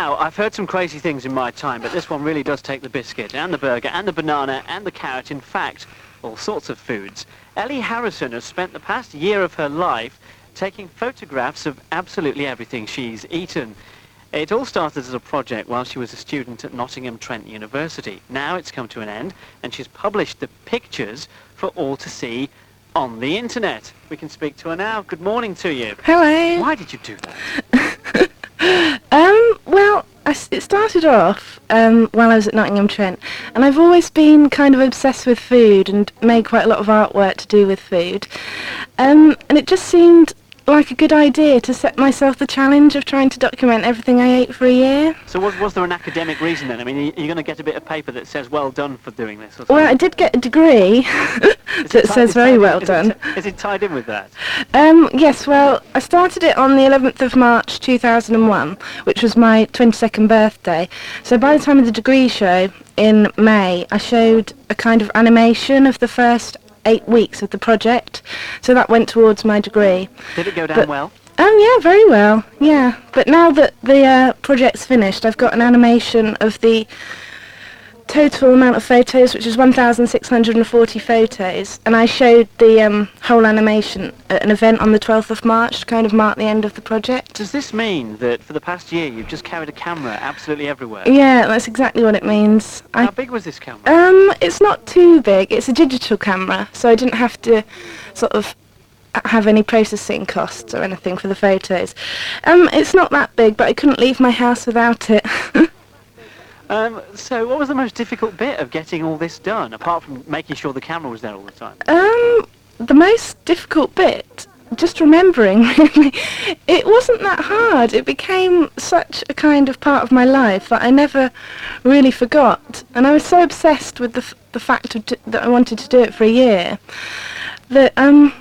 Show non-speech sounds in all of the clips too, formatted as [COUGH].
Now, I've heard some crazy things in my time, but this one really does take the biscuit and the burger and the banana and the carrot. In fact, all sorts of foods. Ellie Harrison has spent the past year of her life taking photographs of absolutely everything she's eaten. It all started as a project while she was a student at Nottingham Trent University. Now it's come to an end, and she's published the pictures for all to see on the internet. We can speak to her now. Good morning to you. Hello. Why did you do that? [LAUGHS] Um, well, I s it started off um, while I was at Nottingham Trent, and I've always been kind of obsessed with food and made quite a lot of artwork to do with food. Um, and it just seemed like a good idea to set myself the challenge of trying to document everything I ate for a year. So was, was there an academic reason then? I mean, are you going to get a bit of paper that says well done for doing this? Or Well, I did get a degree that says very well is it done. ti- Is it tied in with that? Um, yes, well, I started it on the 11th of March 2001, which was my 22nd birthday. So by the time of the degree show in May, I showed a kind of animation of the first eight weeks of the project. So that went towards my degree. Did it go down But- well? Oh yeah, very well, yeah. But now that the uh, project's finished, I've got an animation of the total amount of photos, which is 1,640 photos, and I showed the um, whole animation at an event on the 12th of March to kind of mark the end of the project. Does this mean that for the past year you've just carried a camera absolutely everywhere? Yeah, that's exactly what it means. How I, big was this camera? um, it's not too big. It's a digital camera, so I didn't have to sort of have any processing costs or anything for the photos. Um, it's not that big, but I couldn't leave my house without it. [LAUGHS] Um, so what was the most difficult bit of getting all this done, apart from making sure the camera was there all the time? Um, the most difficult bit, just remembering, [LAUGHS] it wasn't that hard. It became such a kind of part of my life that I never really forgot. And I was so obsessed with the, f- the fact that I wanted to do it for a year that um,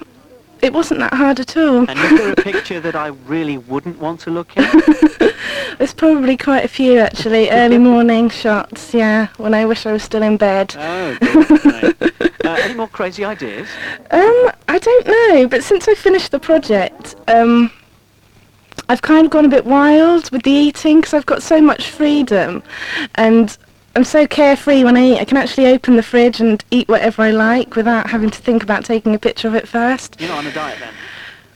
it wasn't that hard at all. And is there a picture that I really wouldn't want to look at? [LAUGHS] There's probably quite a few actually, early morning shots, yeah, when I wish I was still in bed. Oh, good. Right. [LAUGHS] Uh, any more crazy ideas? Um, I don't know, but since I finished the project, um, I've kind of gone a bit wild with the eating because I've got so much freedom, and I'm so carefree when I eat. I can actually open the fridge and eat whatever I like without having to think about taking a picture of it first. You're not on a diet then?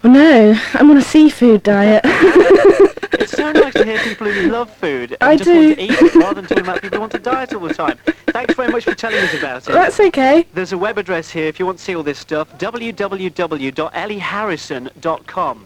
Well, no, I'm on a seafood diet. [LAUGHS] It's so nice to hear people who love food and I just do. want to eat it rather than talking about people who want to diet all the time. Thanks very much for telling us about it. That's okay. There's a web address here if you want to see all this stuff, www.ellieharrison.com.